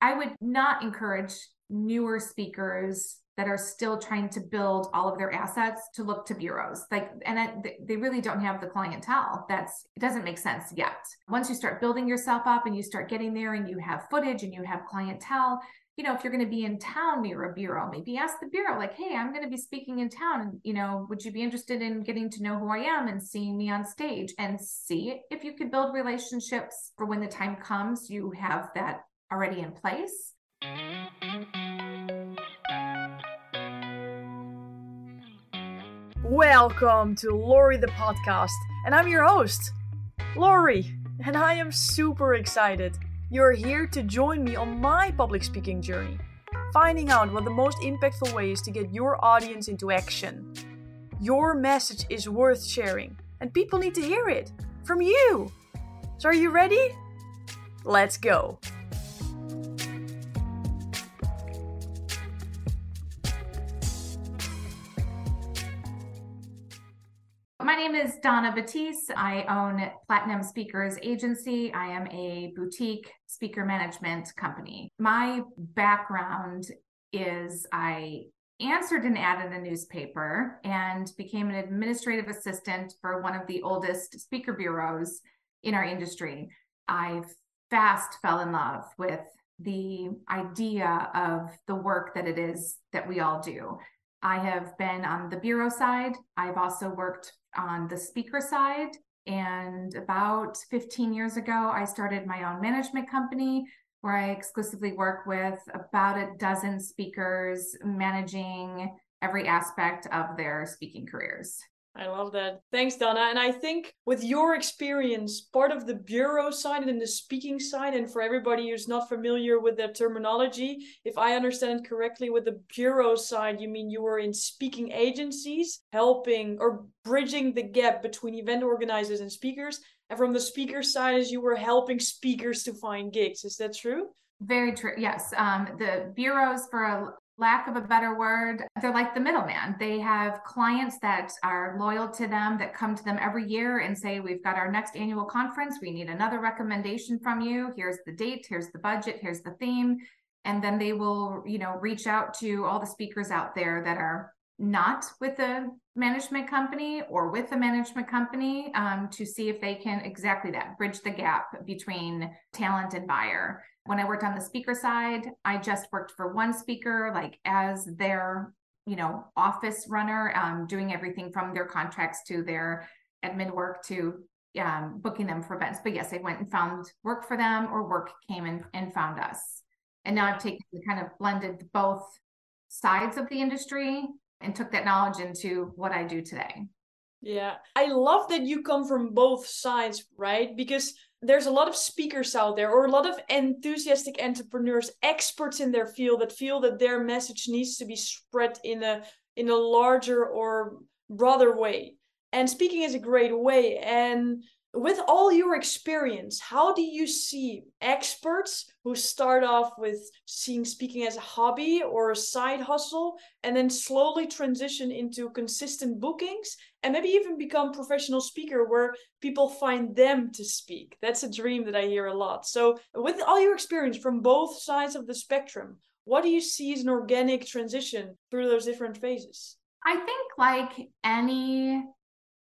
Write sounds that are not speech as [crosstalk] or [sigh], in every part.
I would not encourage newer speakers that are still trying to build all of their assets to look to bureaus. Like and it, they really don't have the clientele. That's it doesn't make sense yet. Once you start building yourself up and you start getting there and you have footage and you have clientele you know if you're going to be in town near a bureau maybe ask the bureau like hey i'm going to be speaking in town. You know would you be interested in getting to know who i am and seeing me on stage? And see if you could build relationships for when the time comes you have that already in place Welcome to Laurie the podcast, and I'm your host, Laurie, and I am super excited. You're here to join me on my public speaking journey, finding out what the most impactful way is to get your audience into action. Your message is worth sharing, and people need to hear it from you. So, are you ready? Let's go. Name is Donna Buttice. I own Platinum Speakers Agency. I am a boutique speaker management company. My background is I answered an ad in a newspaper and became an administrative assistant for one of the oldest speaker bureaus in our industry. I fast fell in love with the idea of the work that it is that we all do. I have been on the bureau side. I've also worked on the speaker side. And about 15 years ago, I started my own management company where I exclusively work with about a dozen speakers managing every aspect of their speaking careers. I love that. Thanks, Donna. And I think with your experience, part of the bureau side and the speaking side, and for everybody who's not familiar with that terminology, if I understand correctly, with the bureau side, you mean you were in speaking agencies, helping or bridging the gap between event organizers and speakers. And from the speaker side, as you were helping speakers to find gigs. Is that true? Very true. Yes. Um, the bureaus, for a lack of a better word, they're like the middleman. They have clients that are loyal to them, that come to them every year and say, We've got our next annual conference. We need another recommendation from you. Here's the date, here's the budget, here's the theme. And then they will, you know, reach out to all the speakers out there that are not with the management company or with the management company um, to see if they can exactly that bridge the gap between talent and buyer when I worked on the speaker side, I just worked for one speaker, like as their, you know, office runner, um, doing everything from their contracts to their admin work to um, booking them for events. But yes, I went and found work for them, or work came and, and found us. And now I've taken kind of blended both sides of the industry and took that knowledge into what I do today. Yeah, I love that you come from both sides, right? Because there's a lot of speakers out there or a lot of enthusiastic entrepreneurs experts in their field that feel that their message needs to be spread in a in a larger or broader way. And speaking is a great way. And with all your experience, how do you see experts who start off with seeing speaking as a hobby or a side hustle and then slowly transition into consistent bookings and maybe even become professional speaker where people find them to speak? That's a dream that I hear a lot. So, with all your experience from both sides of the spectrum, what do you see as an organic transition through those different phases? I think, like any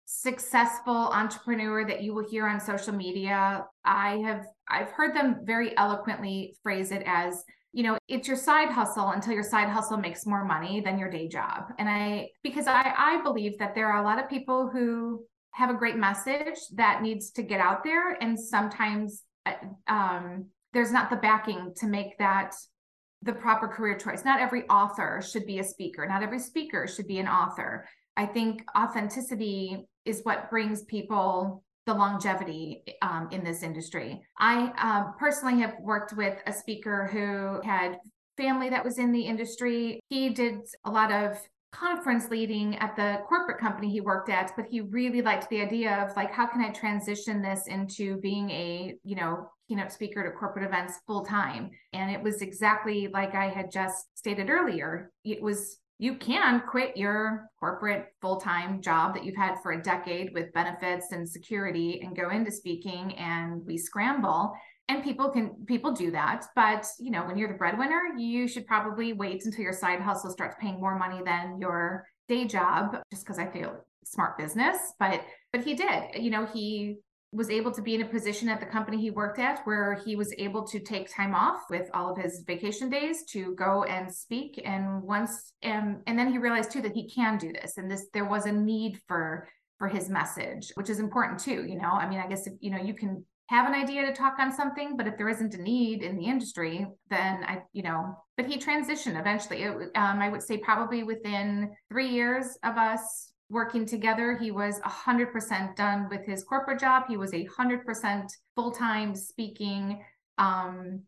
successful entrepreneur that you will hear on social media. I have i've heard them very eloquently phrase it as you know it's your side hustle until your side hustle makes more money than your day job. And i because i i believe that there are a lot of people who have a great message that needs to get out there. And sometimes uh, um, there's not the backing to make that the proper career choice. Not every author should be a speaker. Not every speaker should be an author I think authenticity is what brings people the longevity um, in this industry. I um, personally have worked with a speaker who had family that was in the industry. He did a lot of conference leading at the corporate company he worked at but he really liked the idea of like how can i transition this into being a you know keynote speaker to corporate events full time and it was exactly like i had just stated earlier it was you can quit your corporate full time job that you've had for a decade with benefits and security and go into speaking. And we scramble. and people can people do that but you know when you're the breadwinner you should probably wait until your side hustle starts paying more money than your day job just because i feel smart business but but he did you know he was able to be in a position at the company he worked at where he was able to take time off with all of his vacation days to go and speak. And once and and then he realized too that he can do this and this there was a need for for his message which is important too you know? I mean i guess if you know you can have an idea to talk on something but if there isn't a need in the industry then i you know but he transitioned eventually. It, um, i would say probably within three years of us working together. He was 100% done with his corporate job. He was 100% full-time speaking um,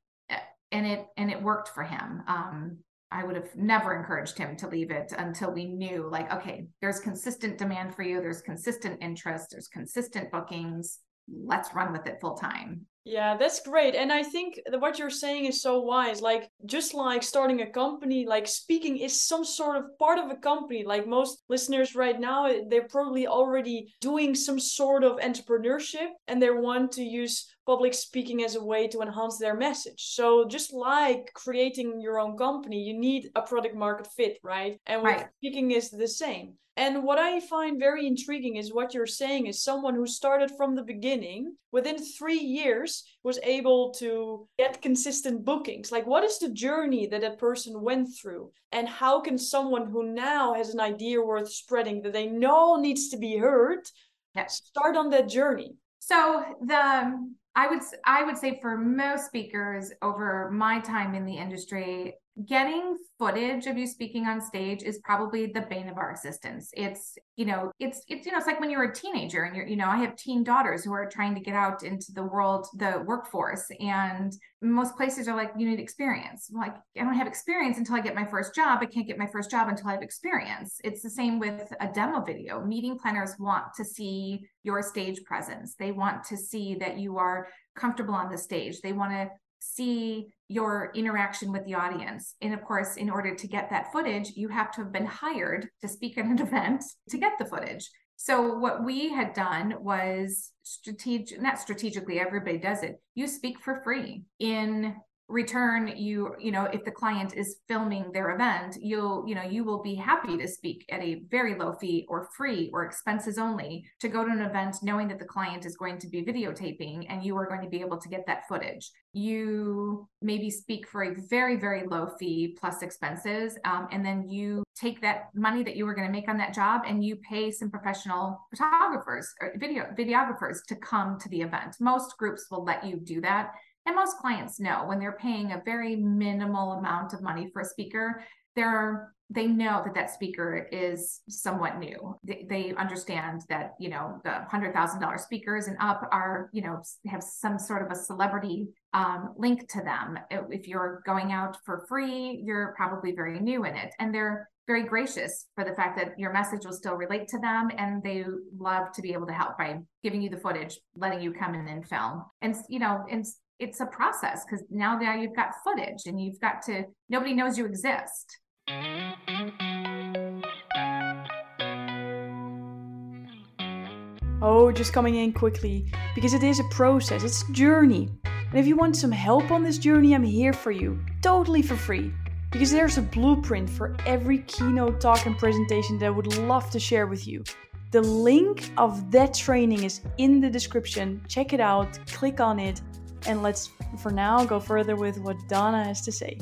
and it and it worked for him. Um, I would have never encouraged him to leave it until we knew, like, okay, there's consistent demand for you, there's consistent interest, there's consistent bookings. Let's run with it full time. Yeah, that's great. And I think that what you're saying is so wise. Like, just like starting a company, like speaking is some sort of part of a company. Like, most listeners right now, eh, they're probably already doing some sort of entrepreneurship and they want to use public speaking as a way to enhance their message. So, just like creating your own company, you need a product market fit, right? And with right. speaking is the same. And what I find very intriguing is what you're saying is someone who started from the beginning, within three years, was able to get consistent bookings. Like, what is the journey that that person went through? And how can someone who now has an idea worth spreading that they know needs to be heard start on that journey? So, the I would I would say for most speakers over my time in the industry, getting footage of you speaking on stage is probably the bane of our existence. It's you know it's it's you know it's like when you're a teenager and you're you know i have teen daughters who are trying to get out into the world the workforce and most places are like you need experience. I'm like i don't have experience until i get my first job. I can't get my first job until i have experience. It's the same with a demo video. Meeting planners want to see your stage presence. They want to see that you are comfortable on the stage. They want to see your interaction with the audience. And of course, in order to get that footage, you have to have been hired to speak at an [laughs] event to get the footage. So what we had done was strategic, not strategically, everybody does it. You speak for free in return you you know if the client is filming their event you'll you know you will be happy to speak at a very low fee or free or expenses only to go to an event knowing that the client is going to be videotaping and you are going to be able to get that footage. You maybe speak for a very very low fee plus expenses um, and then you take that money that you were going to make on that job and you pay some professional photographers or video videographers to come to the event. Most groups will let you do that and most clients know when they're paying a very minimal amount of money for a speaker, they're they know that that speaker is somewhat new. They, they understand that you know the hundred thousand dollar speakers and up are you know have some sort of a celebrity um, link to them. If you're going out for free, you're probably very new in it, and they're very gracious for the fact that your message will still relate to them and they love to be able to help by giving you the footage letting you come in and film and you know and it's a process because now that you've got footage and you've got to nobody knows you exist. Oh just coming in quickly because it is a process it's a journey. And if you want some help on this journey i'm here for you totally for free. Because there's a blueprint for every keynote talk and presentation that i would love to share with you. The link of that training is in the description. Check it out click on it and let's, for now, go further with what Donna has to say.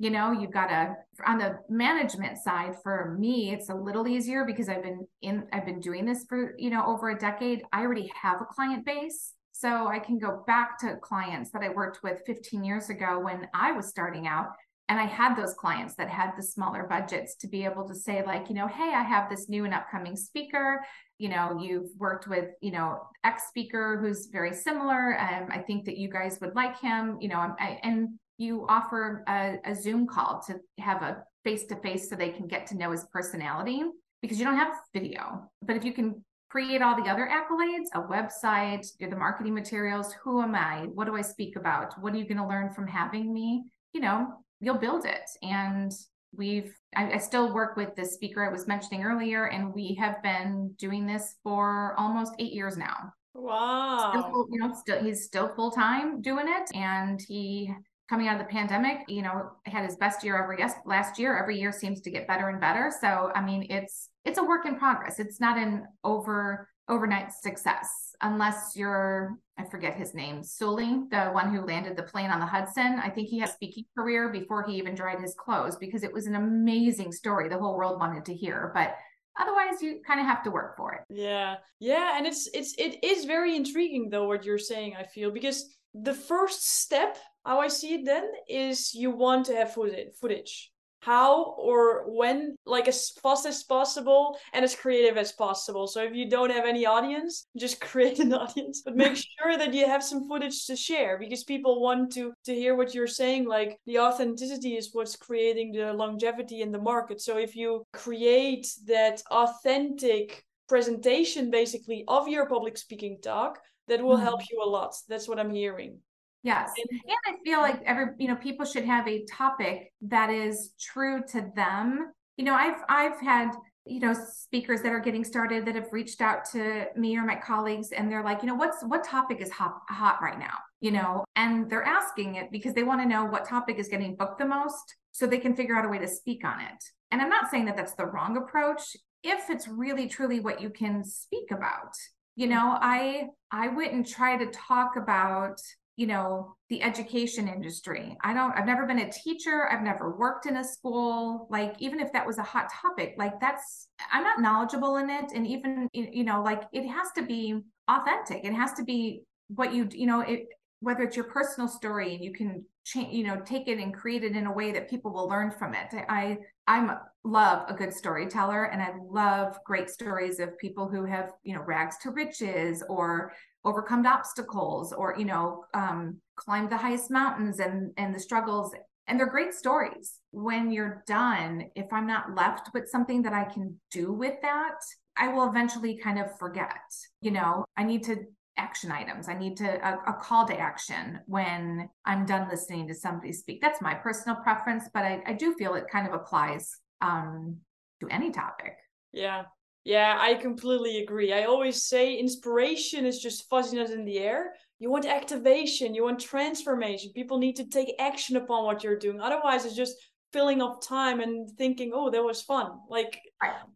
you know you've got to on the management side for me it's a little easier because i've been in i've been doing this for you know over a decade i already have a client base so i can go back to clients that i worked with 15 years ago when i was starting out and i had those clients that had the smaller budgets to be able to say like you know hey i have this new and upcoming speaker. You know you've worked with you know x speaker who's very similar um, i think that you guys would like him. You know I, and you offer a, a zoom call to have a face to face so they can get to know his personality because you don't have video. But if you can create all the other accolades a website the marketing materials who am i? What do i speak about? What are you going to learn from having me? You know you'll build it and we've I, I, still work with the speaker I was mentioning earlier, and we have been doing this for almost eight years now. Wow. Still, you know, still he's still full time doing it, and he coming out of the pandemic, you know, had his best year ever. Yes, last year. Every year seems to get better and better. So I mean, it's it's a work in progress. It's not an over overnight success unless you're I forget his name, Sully, the one who landed the plane on the Hudson. I think he had a speaking career before he even dried his clothes because it was an amazing story the whole world wanted to hear. But otherwise you kind of have to work for it. Yeah. Yeah. And it's it's it is very intriguing though what you're saying, I feel, because the first step, how I see it then, is you want to have footage how or when like as fast as possible and as creative as possible. So if you don't have any audience just [laughs] create an audience but make [laughs] sure that you have some footage to share because people want to to hear what you're saying like the authenticity is what's creating the longevity in the market. So if you create that authentic presentation basically of your public speaking talk that will mm-hmm. help you a lot. That's what i'm hearing Yes. And, I feel like every, you know, people should have a topic that is true to them. You know, I've I've had, you know, speakers that are getting started that have reached out to me or my colleagues and they're like, you know, what's what topic is hot hot right now? You know, and they're asking it because they want to know what topic is getting booked the most so they can figure out a way to speak on it. And I'm not saying that that's the wrong approach if it's really truly what you can speak about. You know, I I wouldn't try to talk about you know the education industry. I don't i've never been a teacher. I've never worked in a school. Like even if that was a hot topic like that's i'm not knowledgeable in it. And even you know like it has to be authentic. It has to be what you you know it whether it's your personal story and you can change you know take it and create it in a way that people will learn from it. I i'm love a good storyteller and i love great stories of people who have you know rags to riches or overcome obstacles or you know um, the highest mountains and and the struggles. And they're great stories. When you're done if i'm not left with something that i can do with that i will eventually kind of forget you know? I need to action items. I need to a, a call to action when i'm done listening to somebody speak. That's my personal preference but i, I do feel it kind of applies um, to any topic. Yeah yeah, I completely agree. I always say inspiration is just fuzziness in the air. You want activation, you want transformation. People need to take action upon what you're doing. Otherwise, it's just filling up time and thinking, "Oh, that was fun." Like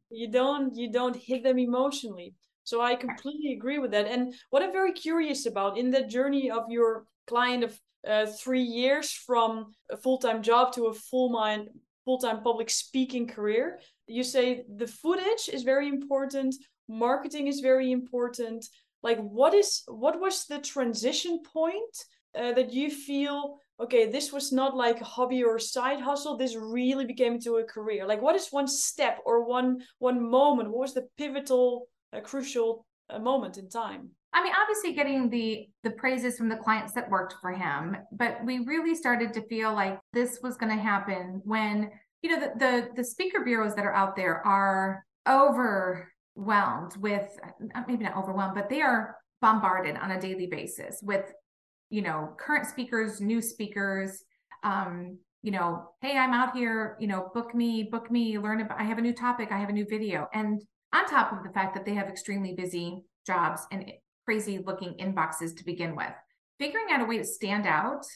you don't you don't hit them emotionally. So I completely agree with that. And what I'm very curious about in the journey of your client of uh, three years from a full-time job to a full mind full-time public speaking career you say the footage is very important marketing is very important. Like what is what was the transition point uh, that you feel okay this was not like a hobby or a side hustle this really became into a career? Like what is one step or one one moment? What was the pivotal uh, crucial uh, moment in time? I mean, obviously getting the the praises from the clients that worked for him, but we really started to feel like this was going to happen when you know the, the the speaker bureaus that are out there are overwhelmed with maybe not overwhelmed, but they are bombarded on a daily basis with you know current speakers, new speakers. Um, you know, hey, I'm out here. You know, book me, book me. Learn about. I have a new topic. I have a new video, and on top of the fact that they have extremely busy jobs and crazy looking inboxes to begin with. Figuring out a way to stand out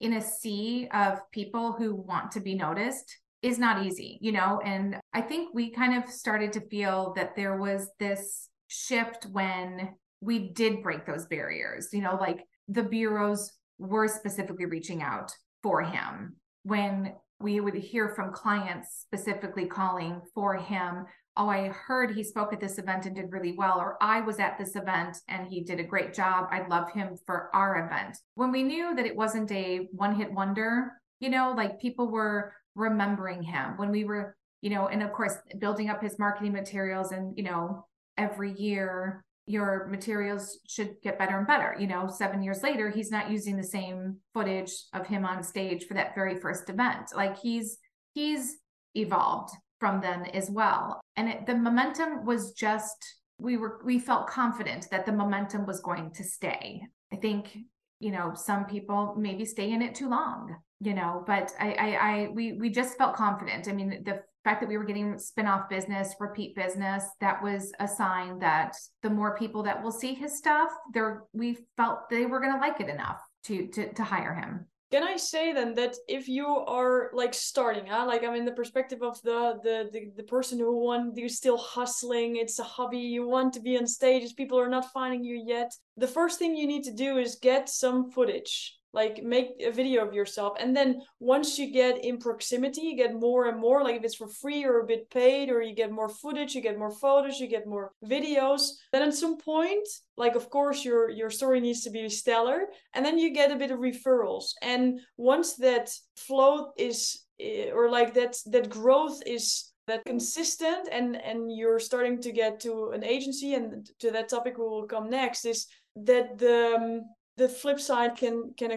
in a sea of people who want to be noticed is not easy, you know? And I think we kind of started to feel that there was this shift when we did break those barriers, you know, like the bureaus were specifically reaching out for him when we would hear from clients specifically calling for him oh, I heard he spoke at this event and did really well, or I was at this event and he did a great job. I'd love him for our event. When we knew that it wasn't a one hit wonder, you know, like people were remembering him when we were, you know, and of course, building up his marketing materials and, you know, every year your materials should get better and better. You know, seven years later, he's not using the same footage of him on stage for that very first event. Like he's, he's evolved from them as well. And it, the momentum was just we were we felt confident that the momentum was going to stay. I think you know some people maybe stay in it too long you know but I, I i we we just felt confident. I mean the fact that we were getting spin-off business repeat business that was a sign that the more people that will see his stuff there we felt they were going to like it enough to to to hire him. Can i say then that if you are like starting huh? like i'm in the perspective of the the the, the person who want you're still hustling it's a hobby you want to be on stages people are not finding you yet. The first thing you need to do is get some footage like make a video of yourself. And then once you get in proximity you get more and more like if it's for free or a bit paid or you get more footage you get more photos you get more videos then at some point like of course your your story needs to be stellar. And then you get a bit of referrals. And once that flow is eh, or like that that growth is that consistent and and you're starting to get to an agency and to that topic we will come next is that the um, the flip side can can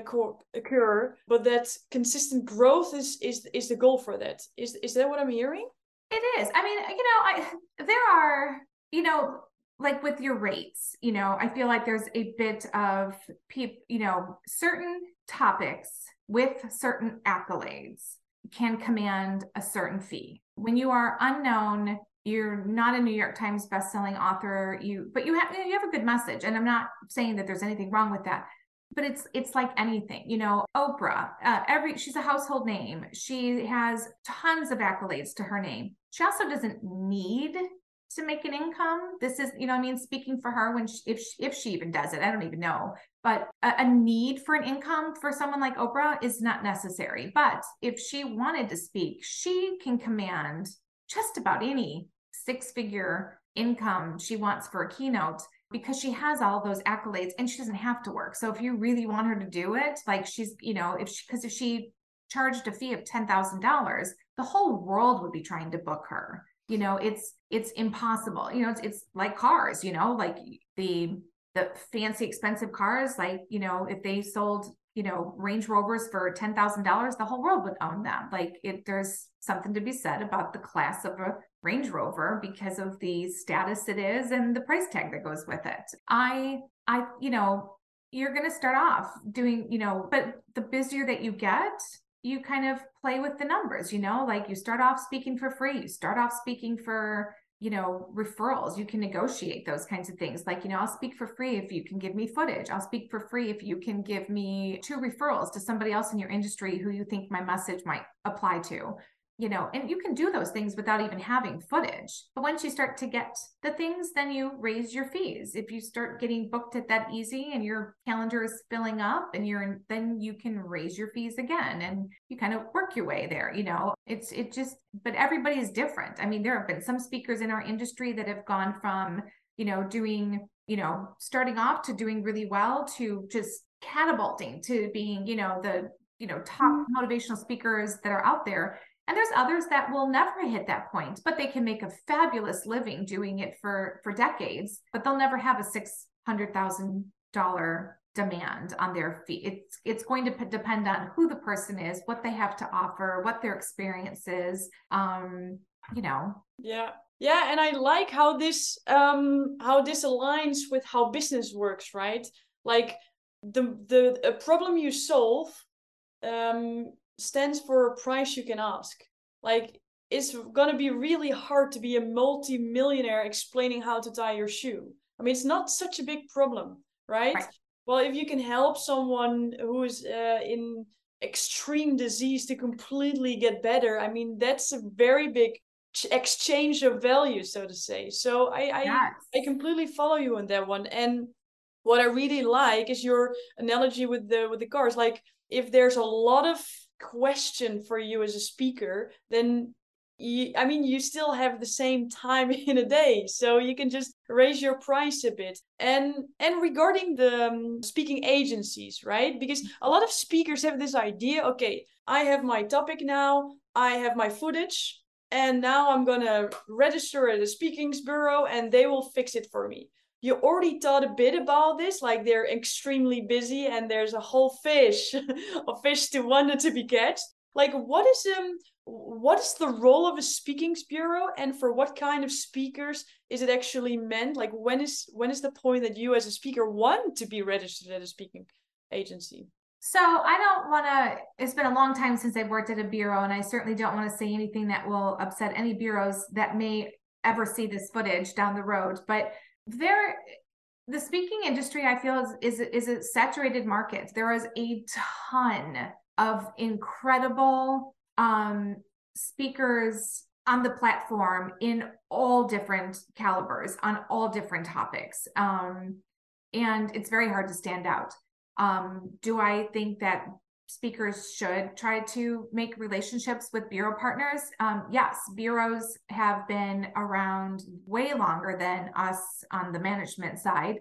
occur, but that consistent growth is is is the goal for that. Is is that what i'm hearing? It is. I mean you know i there are you know like with your rates you know i feel like there's a bit of people you know certain topics with certain accolades can command a certain fee. When you are unknown you're not a New York Times bestselling author, you but you have you have a good message, and I'm not saying that there's anything wrong with that. But it's it's like anything, you know. Oprah, uh, every she's a household name. She has tons of accolades to her name. She also doesn't need to make an income. This is, you know, I mean, speaking for her when she, if she, if she even does it, I don't even know. But a, a need for an income for someone like Oprah is not necessary. But if she wanted to speak, she can command just about any six figure income she wants for a keynote because she has all those accolades and she doesn't have to work. So if you really want her to do it, like she's, you know, if she, because if she charged a fee of $10,000, the whole world would be trying to book her. You know, it's, it's impossible. You know, it's, it's like cars, you know, like the, the fancy expensive cars, like, you know, if they sold you know range rovers for $10000 the whole world would own them like it there's something to be said about the class of a range rover because of the status it is and the price tag that goes with it. I i you know you're going to start off doing you know but the busier that you get you kind of play with the numbers you know like you start off speaking for free you start off speaking for you know referrals you can negotiate those kinds of things. Like you know i'll speak for free if you can give me footage. I'll speak for free if you can give me two referrals to somebody else in your industry who you think my message might apply to you know, and you can do those things without even having footage. But once you start to get the things, then you raise your fees. If you start getting booked at that easy and your calendar is filling up and you're in, then you can raise your fees again and you kind of work your way there. You know, it's, it just, but everybody is different. I mean, there have been some speakers in our industry that have gone from, you know, doing, you know, starting off to doing really well to just catapulting to being, you know, the, you know, top mm-hmm. motivational speakers that are out there and there's others that will never hit that point, but they can make a fabulous living doing it for for decades, but they'll never have a six hundred thousand dollar demand on their fee. It's it's going to p- depend on who the person is, what they have to offer, what their experience is. Um, you know. Yeah. Yeah, and I like how this um how this aligns with how business works, right? Like the the a problem you solve um stands for a price you can ask. Like it's gonna be really hard to be a multi-millionaire explaining how to tie your shoe. I mean, it's not such a big problem, right? right. Well, if you can help someone who is uh, in extreme disease to completely get better, I mean, that's a very big exchange of value, so to say. So I I, yes. I completely follow you on that one. And what I really like is your analogy with the with the cars. Like if there's a lot of question for you as a speaker, then you, I mean, you still have the same time [laughs] in a day, so you can just raise your price a bit. And and regarding the um, speaking agencies, right? Because a lot of speakers have this idea. Okay, I have my topic now. I have my footage, and now I'm gonna register at a speakings bureau, and they will fix it for me you already thought a bit about this like they're extremely busy and there's a whole fish [laughs] of fish to wonder to be catched like what is um what is the role of a speakings bureau and for what kind of speakers is it actually meant like when is when is the point that you as a speaker want to be registered at a speaking agency So I don't want to, it's been a long time since I've worked at a bureau, and I certainly don't want to say anything that will upset any bureaus that may ever see this footage down the road. But there, the speaking industry, I feel is, is, is a saturated market. There is a ton of incredible um, speakers on the platform in all different calibers on all different topics. Um, and it's very hard to stand out. Um, do I think that speakers should try to make relationships with bureau partners? Um, yes, bureaus have been around way longer than us on the management side.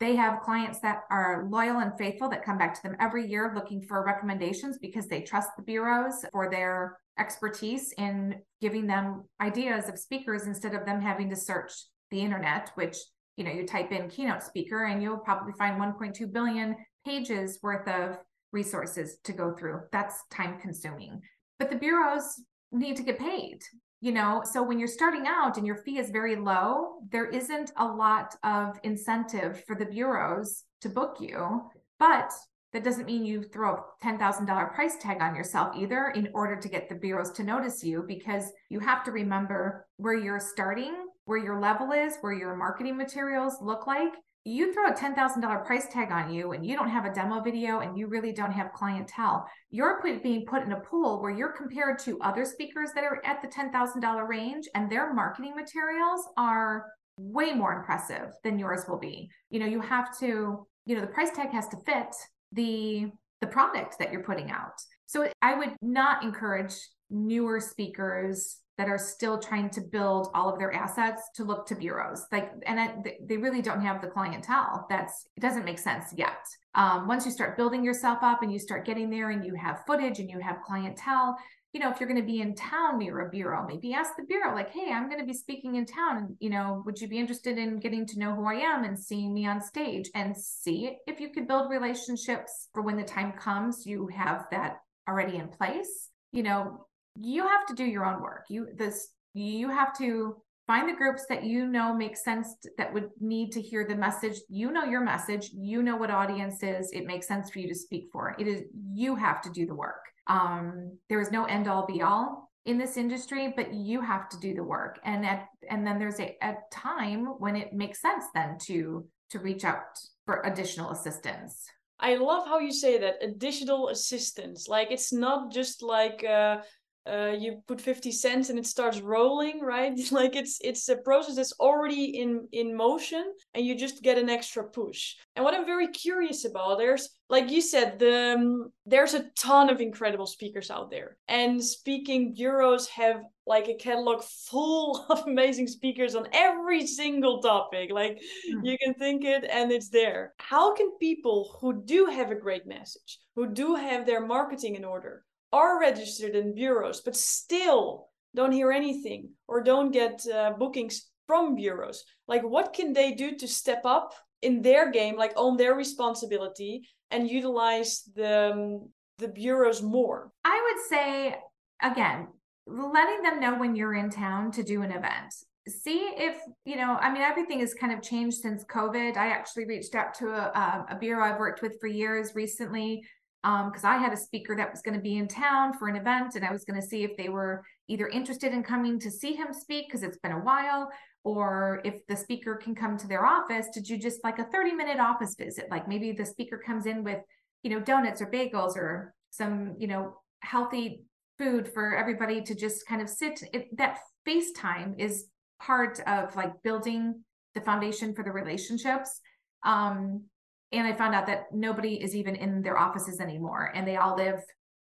They have clients that are loyal and faithful that come back to them every year looking for recommendations because they trust the bureaus for their expertise in giving them ideas of speakers instead of them having to search the internet, which you know you type in keynote speaker and you'll probably find 1.2 billion pages worth of resources to go through. That's time consuming. But the bureaus need to get paid, you know. So when you're starting out and your fee is very low, there isn't a lot of incentive for the bureaus to book you. But that doesn't mean you throw a $10,000 price tag on yourself either in order to get the bureaus to notice you because you have to remember where you're starting, where your level is, where your marketing materials look like, you throw a $10,000 price tag on you and you don't have a demo video and you really don't have clientele, you're being put in a pool where you're compared to other speakers that are at the $10,000 range and their marketing materials are way more impressive than yours will be. You know, you have to, you know, the price tag has to fit the the product that you're putting out. So I would not encourage newer speakers that are still trying to build all of their assets to look to bureaus. Like and they really don't have the clientele. That's it doesn't make sense yet. Um, once you start building yourself up and you start getting there and you have footage and you have clientele you know if you're going to be in town near a bureau maybe ask the bureau like hey i'm going to be speaking in town and you know would you be interested in getting to know who i am and seeing me on stage and see if you could build relationships for when the time comes you have that already in place? You know you have to do your own work. You this you have to find the groups that you know make sense that would need to hear the message. You know your message. You know what audience is. It makes sense for you to speak for. It is you have to do the work. Um, there is no end all be all in this industry, but you have to do the work. And at and then there's a, a time when it makes sense then to to reach out for additional assistance. I love how you say that additional assistance. Like it's not just like uh, uh, you put 50 cents and it starts rolling right? [laughs] Like it's it's a process that's already in in motion and you just get an extra push. And what i'm very curious about there's like you said the um, there's a ton of incredible speakers out there. And speaking bureaus have like a catalog full [laughs] of amazing speakers on every single topic. Like mm. you can think it and it's there. How can people who do have a great message who do have their marketing in order are registered in bureaus but still don't hear anything or don't get uh, bookings from bureaus. Like what can they do to step up in their game like own their responsibility and utilize the um, the bureaus more? I would say again letting them know when you're in town to do an event. See if you know i mean everything has kind of changed since covid. I actually reached out to a, a bureau i've worked with for years recently because um, I had a speaker that was going to be in town for an event, and I was going to see if they were either interested in coming to see him speak because it's been a while, or if the speaker can come to their office to do just like a 30 minute office visit. Like maybe the speaker comes in with, you know, donuts or bagels or some, you know, healthy food for everybody to just kind of sit. It, that FaceTime is part of like building the foundation for the relationships. Um, and I found out that nobody is even in their offices anymore and they all live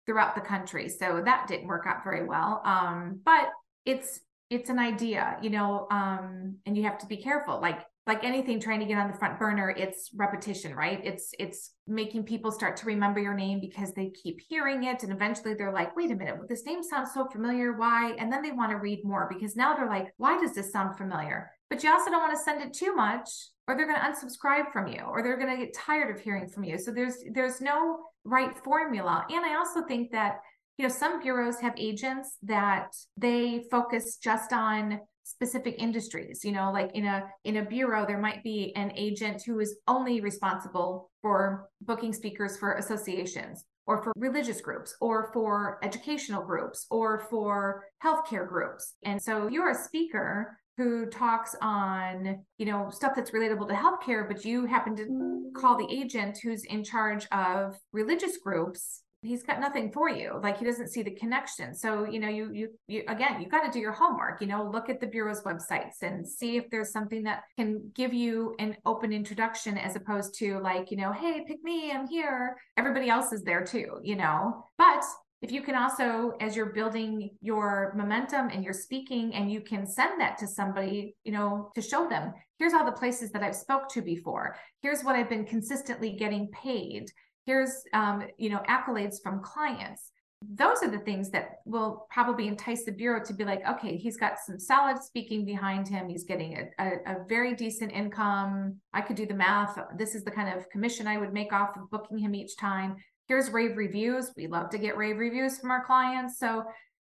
throughout the country. So that didn't work out very well. Um, but it's it's an idea, you know, um, and you have to be careful. Like like anything trying to get on the front burner, it's repetition, right? It's it's making people start to remember your name because they keep hearing it. And eventually they're like, wait a minute, this name sounds so familiar. Why? And then they want to read more because now they're like, why does this sound familiar? But you also don't want to send it too much or they're going to unsubscribe from you or they're going to get tired of hearing from you. So there's there's no right formula. And i also think that you know some bureaus have agents that they focus just on specific industries you know like in a in a bureau there might be an agent who is only responsible for booking speakers for associations or for religious groups or for educational groups or for healthcare groups. And so you're a speaker who talks on you know stuff that's relatable to healthcare but you happen to call the agent who's in charge of religious groups he's got nothing for you. Like he doesn't see the connection. So you know you you, you again you got to do your homework you know look at the bureau's websites and see if there's something that can give you an open introduction as opposed to like you know hey pick me i'm here. Everybody else is there too you know? But if you can also as you're building your momentum and you're speaking and you can send that to somebody you know to show them here's all the places that i've spoke to before. Here's what i've been consistently getting paid. Here's um, you know accolades from clients. Those are the things that will probably entice the bureau to be like okay he's got some solid speaking behind him. He's getting a, a, a, very decent income. I could do the math. This is the kind of commission i would make off of booking him each time here's rave reviews we love to get rave reviews from our clients so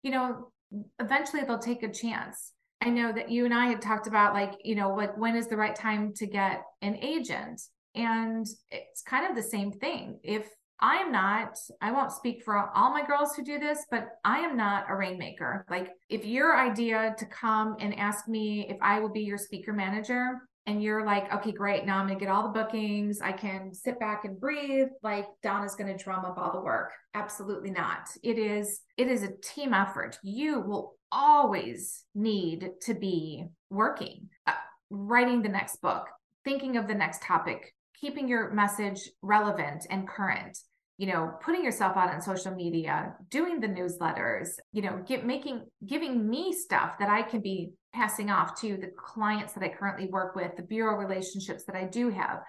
you know eventually they'll take a chance i know that you and i had talked about like you know like when is the right time to get an agent and it's kind of the same thing. If I'm not, I won't speak for all my girls who do this, but I am not a rainmaker. Like, if your idea to come and ask me if I will be your speaker manager, and you're like, okay, great, now I'm gonna get all the bookings, I can sit back and breathe, like Donna's gonna drum up all the work. Absolutely not. It is, it is a team effort. You will always need to be working, uh, writing the next book, thinking of the next topic, keeping your message relevant and current you know putting yourself out on social media doing the newsletters you know get making giving me stuff that i can be passing off to the clients that i currently work with the bureau relationships that i do have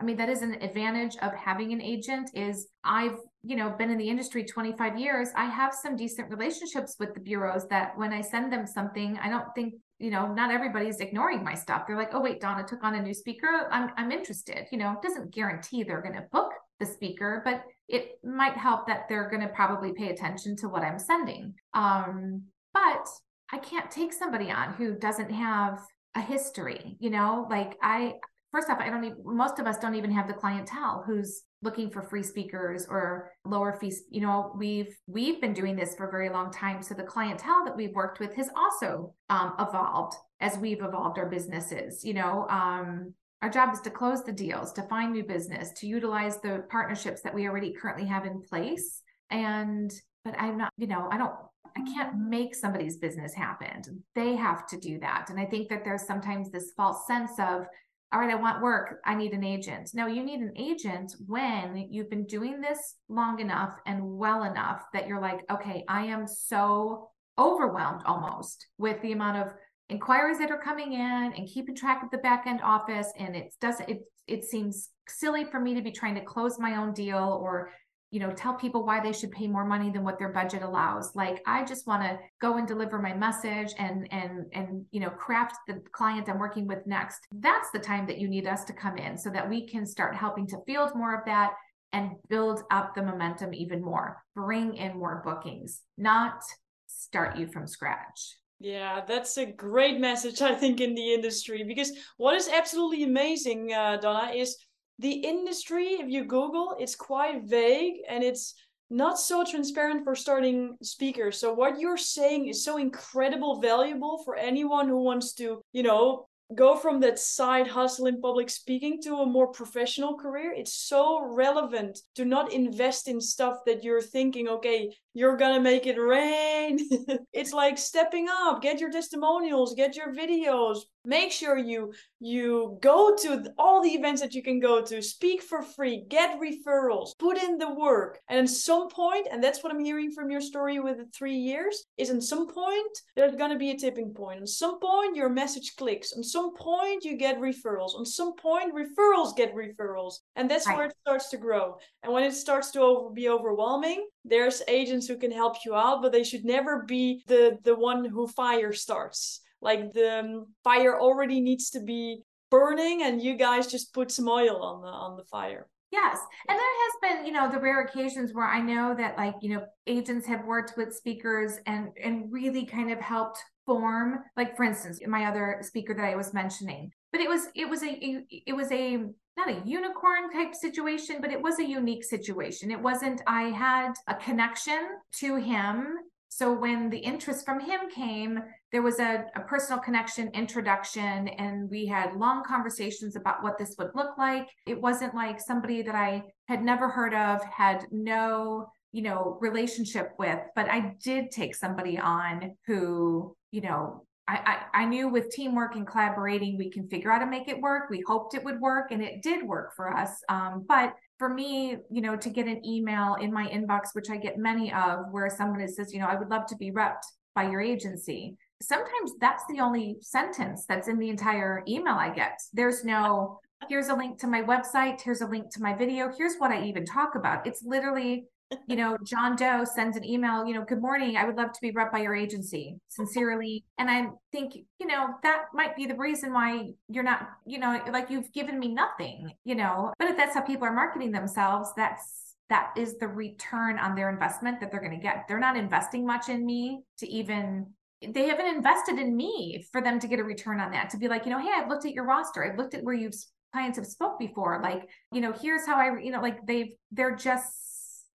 i mean that is an advantage of having an agent is i've you know been in the industry 25 years i have some decent relationships with the bureaus that when i send them something i don't think you know, not everybody's ignoring my stuff. They're like, oh, wait, Donna took on a new speaker. I'm, I'm interested. You know, doesn't guarantee they're going to book the speaker, but it might help that they're going to probably pay attention to what I'm sending. Um, but I can't take somebody on who doesn't have a history, you know, like I, first off, I don't even, most of us don't even have the clientele who's looking for free speakers or lower fees you know? We've we've been doing this for a very long time so the clientele that we've worked with has also um, evolved as we've evolved our businesses you know? Um, our job is to close the deals to find new business to utilize the partnerships that we already currently have in place and but i'm not you know i don't I can't make somebody's business happen. They have to do that. And I think that there's sometimes this false sense of all right, I want work. I need an agent. No, you need an agent when you've been doing this long enough and well enough that you're like, okay, I am so overwhelmed almost with the amount of inquiries that are coming in and keeping track of the back end office. And it doesn't, it it seems silly for me to be trying to close my own deal or you know tell people why they should pay more money than what their budget allows. Like i just want to go and deliver my message and and and you know craft the client i'm working with next. That's the time that you need us to come in so that we can start helping to field more of that and build up the momentum even more. Bring in more bookings not start you from scratch. Yeah, that's a great message, I think, in the industry. Because what is absolutely amazing, uh, Donna, is the industry, if you Google, it's quite vague and it's not so transparent for starting speakers. So what you're saying is so incredible valuable for anyone who wants to, you know, go from that side hustle in public speaking to a more professional career. It's so relevant to not invest in stuff that you're thinking, okay, you're gonna make it rain. [laughs] it's like stepping up, get your testimonials, get your videos, make sure you you go to all the events that you can go to speak for free get referrals put in the work and at some point and that's what i'm hearing from your story with the three years is at some point there's to be a tipping point at some point your message clicks some point you get referrals On some point referrals get referrals and that's right. where it starts to grow. And when it starts to over, be overwhelming there's agents who can help you out but they should never be the the one who fire starts. Like the um, fire already needs to be burning and you guys just put some oil on the on the fire Yes. And there has been, you know, the rare occasions where I know that like, you know, agents have worked with speakers and and really kind of helped form like for instance, my other speaker that I was mentioning. But it was it was a it was a not a unicorn type situation, but it was a unique situation. It wasn't I had a connection to him so when the interest from him came, there was a, a, personal connection introduction, and we had long conversations about what this would look like. It wasn't like somebody that I had never heard of, had no you know relationship with but i did take somebody on who you know I, I, I knew with teamwork and collaborating we can figure out how to make it work we hoped it would work and it did work for us um, but for me, you know, to get an email in my inbox, which I get many of, where someone says, you know, I would love to be repped by your agency. Sometimes that's the only sentence that's in the entire email I get. There's no, here's a link to my website, here's a link to my video, here's what I even talk about. It's literally you know, [laughs] John Doe sends an email, you know, good morning. I would love to be rep by your agency. Sincerely. And I think, you know, that might be the reason why you're not, you know, like you've given me nothing, you know. But if that's how people are marketing themselves, that's that is the return on their investment that they're going to get. They're not investing much in me to even they haven't invested in me for them to get a return on that to be like you know hey i've looked at your roster i've looked at where you've clients have spoke before like you know here's how i you know like they've they're just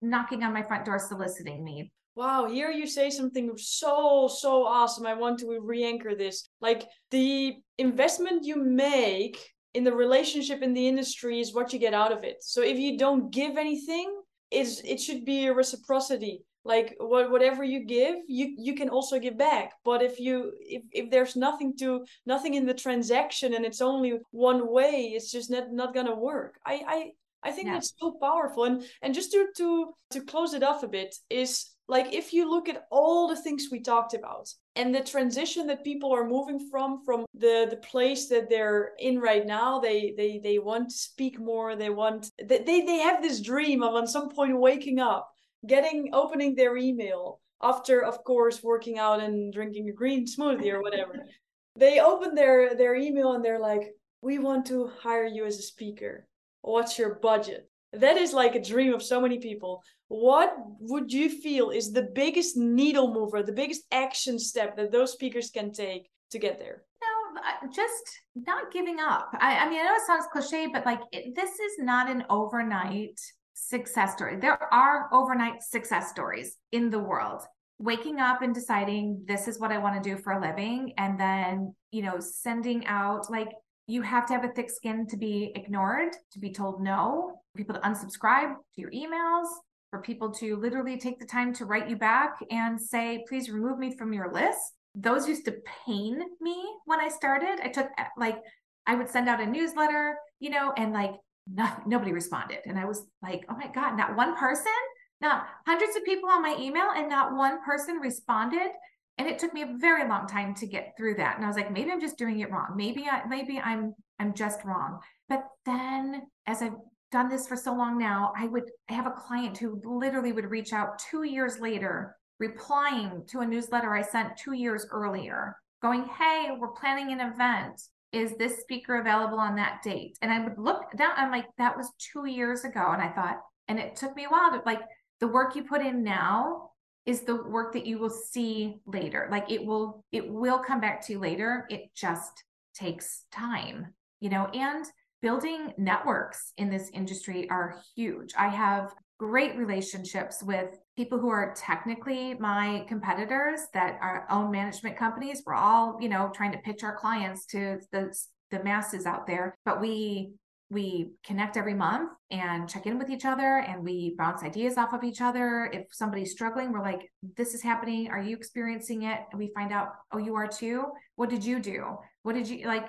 knocking on my front door soliciting me. Wow, here you say something so, so awesome. I want to re anchor this. Like the investment you make in the relationship in the industry is what you get out of it. So if you don't give anything, it's, it should be a reciprocity. Like what, whatever you give, you, you can also give back. But if you if, if there's nothing to nothing in the transaction and it's only one way, it's just not, not gonna work. I, I I think yeah. that's so powerful. And and just to to to close it off a bit is like if you look at all the things we talked about and the transition that people are moving from from the the place that they're in right now they they they want to speak more they want they they have this dream of on some point waking up getting opening their email after of course working out and drinking a green smoothie or whatever. [laughs] They open their their email and they're like we want to hire you as a speaker. What's your budget? That is like a dream of so many people. What would you feel is the biggest needle mover the biggest action step that those speakers can take to get there? No just not giving up. I, I mean i know it sounds cliche but like it, this is not an overnight success story there are overnight success stories in the world waking up and deciding this is what i want to do for a living and then you know sending out like you have to have a thick skin to be ignored, to be told no, people to unsubscribe to your emails, for people to literally take the time to write you back and say, please remove me from your list. Those used to pain me when I started. I took like, I would send out a newsletter, you know, and like no, nobody responded. And I was like, oh my God, not one person, not hundreds of people on my email, and not one person responded? And it took me a very long time to get through that. And i was like maybe i'm just doing it wrong. Maybe i maybe i'm i'm just wrong. But then as i've done this for so long now i would have a client who literally would reach out two years later replying to a newsletter i sent two years earlier going hey we're planning an event is this speaker available on that date? And i would look down i'm like that was two years ago. And i thought and it took me a while to like the work you put in now is the work that you will see later. Like it will it will come back to you later. It just takes time you know and building networks in this industry are huge. I have great relationships with people who are technically my competitors that are own management companies we're all you know trying to pitch our clients to the the masses out there but we we connect every month and check in with each other and we bounce ideas off of each other. If somebody's struggling, we're like, this is happening. Are you experiencing it? And we find out, oh, you are too. What did you do? What did you like?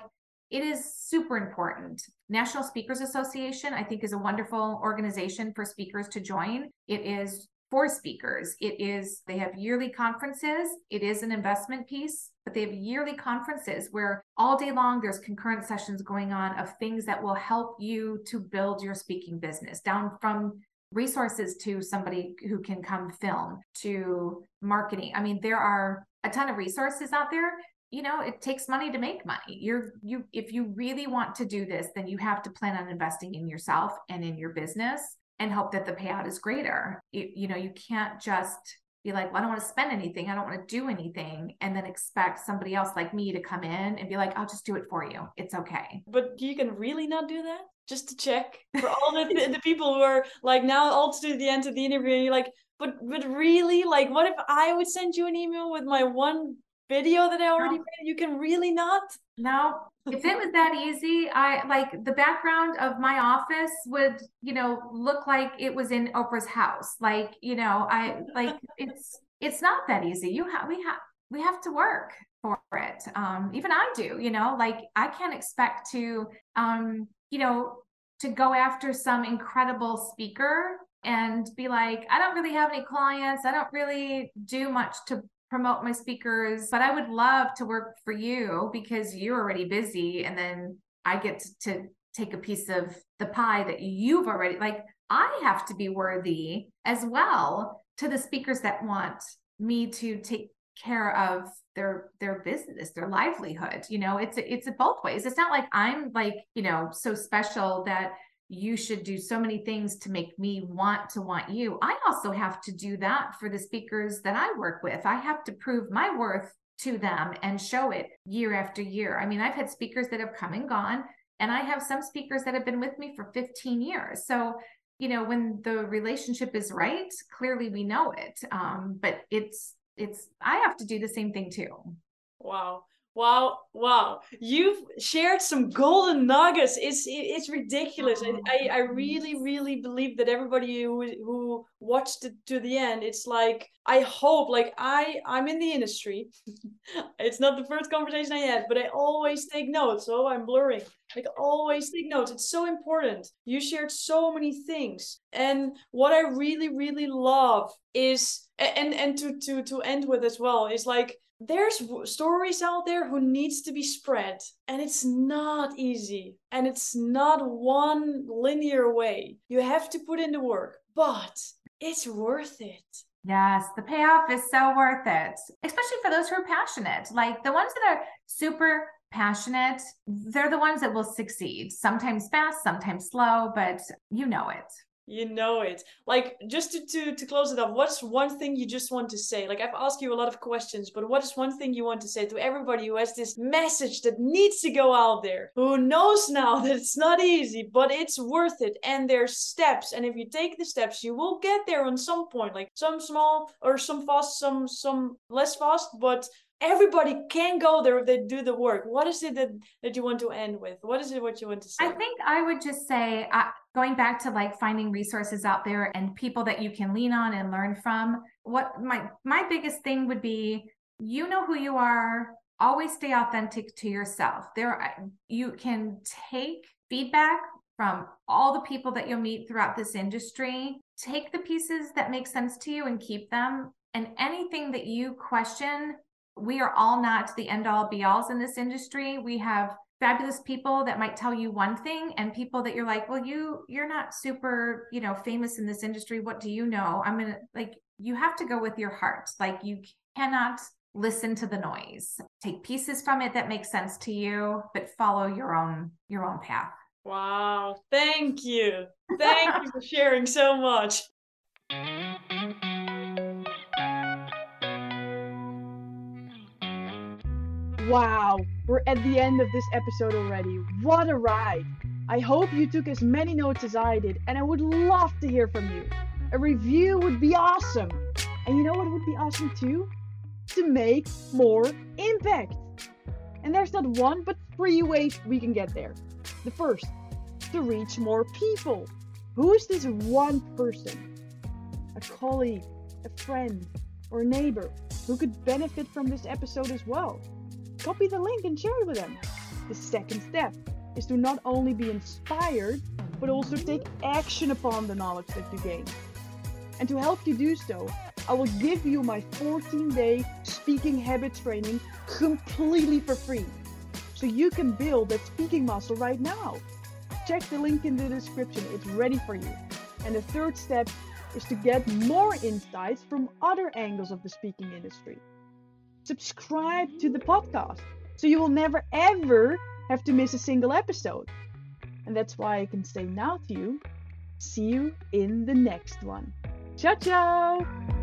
It is super important. National Speakers Association, I think, is a wonderful organization for speakers to join. It is for speakers. It is, they have yearly conferences. It is an investment piece but they have yearly conferences where all day long there's concurrent sessions going on of things that will help you to build your speaking business down from resources to somebody who can come film to marketing i mean there are a ton of resources out there you know, it takes money to make money. You're you if you really want to do this, then you have to plan on investing in yourself and in your business and hope that the payout is greater. You, you know, you can't just be like, well, I don't want to spend anything. I don't want to do anything. And then expect somebody else like me to come in and be like, I'll just do it for you. It's okay. But you can really not do that? Just to check [laughs] for all the, the people who are like now all to the end of the interview and you're like, but but really, like what if I would send you an email with my one video that I already no. made? You can really not? No. If it was that easy, I like the background of my office would, you know, look like it was in Oprah's house. Like, you know, I like [laughs] it's it's not that easy. You have we have we have to work for it. Um, even I do, you know, like I can't expect to um, you know, to go after some incredible speaker and be like, I don't really have any clients. I don't really do much to promote my speakers, but I would love to work for you because you're already busy. And then I get to, to take a piece of the pie that you've already, like, I have to be worthy as well to the speakers that want me to take care of their their business their livelihood you know it's it's both ways it's not like i'm like you know so special that you should do so many things to make me want to want you. I also have to do that for the speakers that I work with. I have to prove my worth to them and show it year after year. I mean, I've had speakers that have come and gone, and I have some speakers that have been with me for 15 years. So, you know, when the relationship is right, clearly we know it. Um, but it's, it's, I have to do the same thing too. Wow. Wow, wow! You've shared some golden nuggets. It's it's ridiculous. I, I, I really really believe that everybody who who watched it to the end, it's like I hope. Like I I'm in the industry. [laughs] it's not the first conversation I had, but I always take notes. Oh, I'm blurring. Like always take notes. It's so important. You shared so many things, and what I really really love is and and to to to end with as well is like there's stories out there who needs to be spread and it's not easy and it's not one linear way. You have to put in the work but it's worth it. Yes the payoff is so worth it especially for those who are passionate. Like the ones that are super passionate they're the ones that will succeed sometimes fast sometimes slow but you know it you know it. Like just to, to to close it up what's one thing you just want to say? Like i've asked you a lot of questions but what is one thing you want to say to everybody who has this message that needs to go out there who knows now [laughs] that it's not easy but it's worth it and there's steps. And if you take the steps you will get there on some point like some small or some fast some some less fast but everybody can go there if they do the work. What is it that that you want to end with? What is it what you want to say? i think i would just say uh, going back to like finding resources out there and people that you can lean on and learn from what my my biggest thing would be you know who you are always stay authentic to yourself there you can take feedback from all the people that you'll meet throughout this industry take the pieces that make sense to you and keep them and anything that you question we are all not the end all be alls in this industry. We have fabulous people that might tell you one thing and people that you're like, well, you you're not super, you know, famous in this industry. What do you know? I'm gonna like you have to go with your heart. Like you cannot listen to the noise. Take pieces from it that make sense to you, but follow your own your own path. Wow. Thank you. [laughs] Thank you for sharing so much. Wow, we're at the end of this episode already. What a ride! I hope you took as many notes as I did, and I would love to hear from you. A review would be awesome. And you know what would be awesome too? To make more impact. And there's not one, but three ways we can get there. The first, to reach more people. Who is this one person? A colleague, a friend, or a neighbor who could benefit from this episode as well? Copy the link and share it with them. The second step is to not only be inspired, but also take action upon the knowledge that you gain. And to help you do so, I will give you my 14 day speaking habit training completely for free. So you can build that speaking muscle right now. Check the link in the description, it's ready for you. And the third step is to get more insights from other angles of the speaking industry. Subscribe to the podcast so you will never ever have to miss a single episode. And that's why I can say now to you see you in the next one. Ciao, ciao!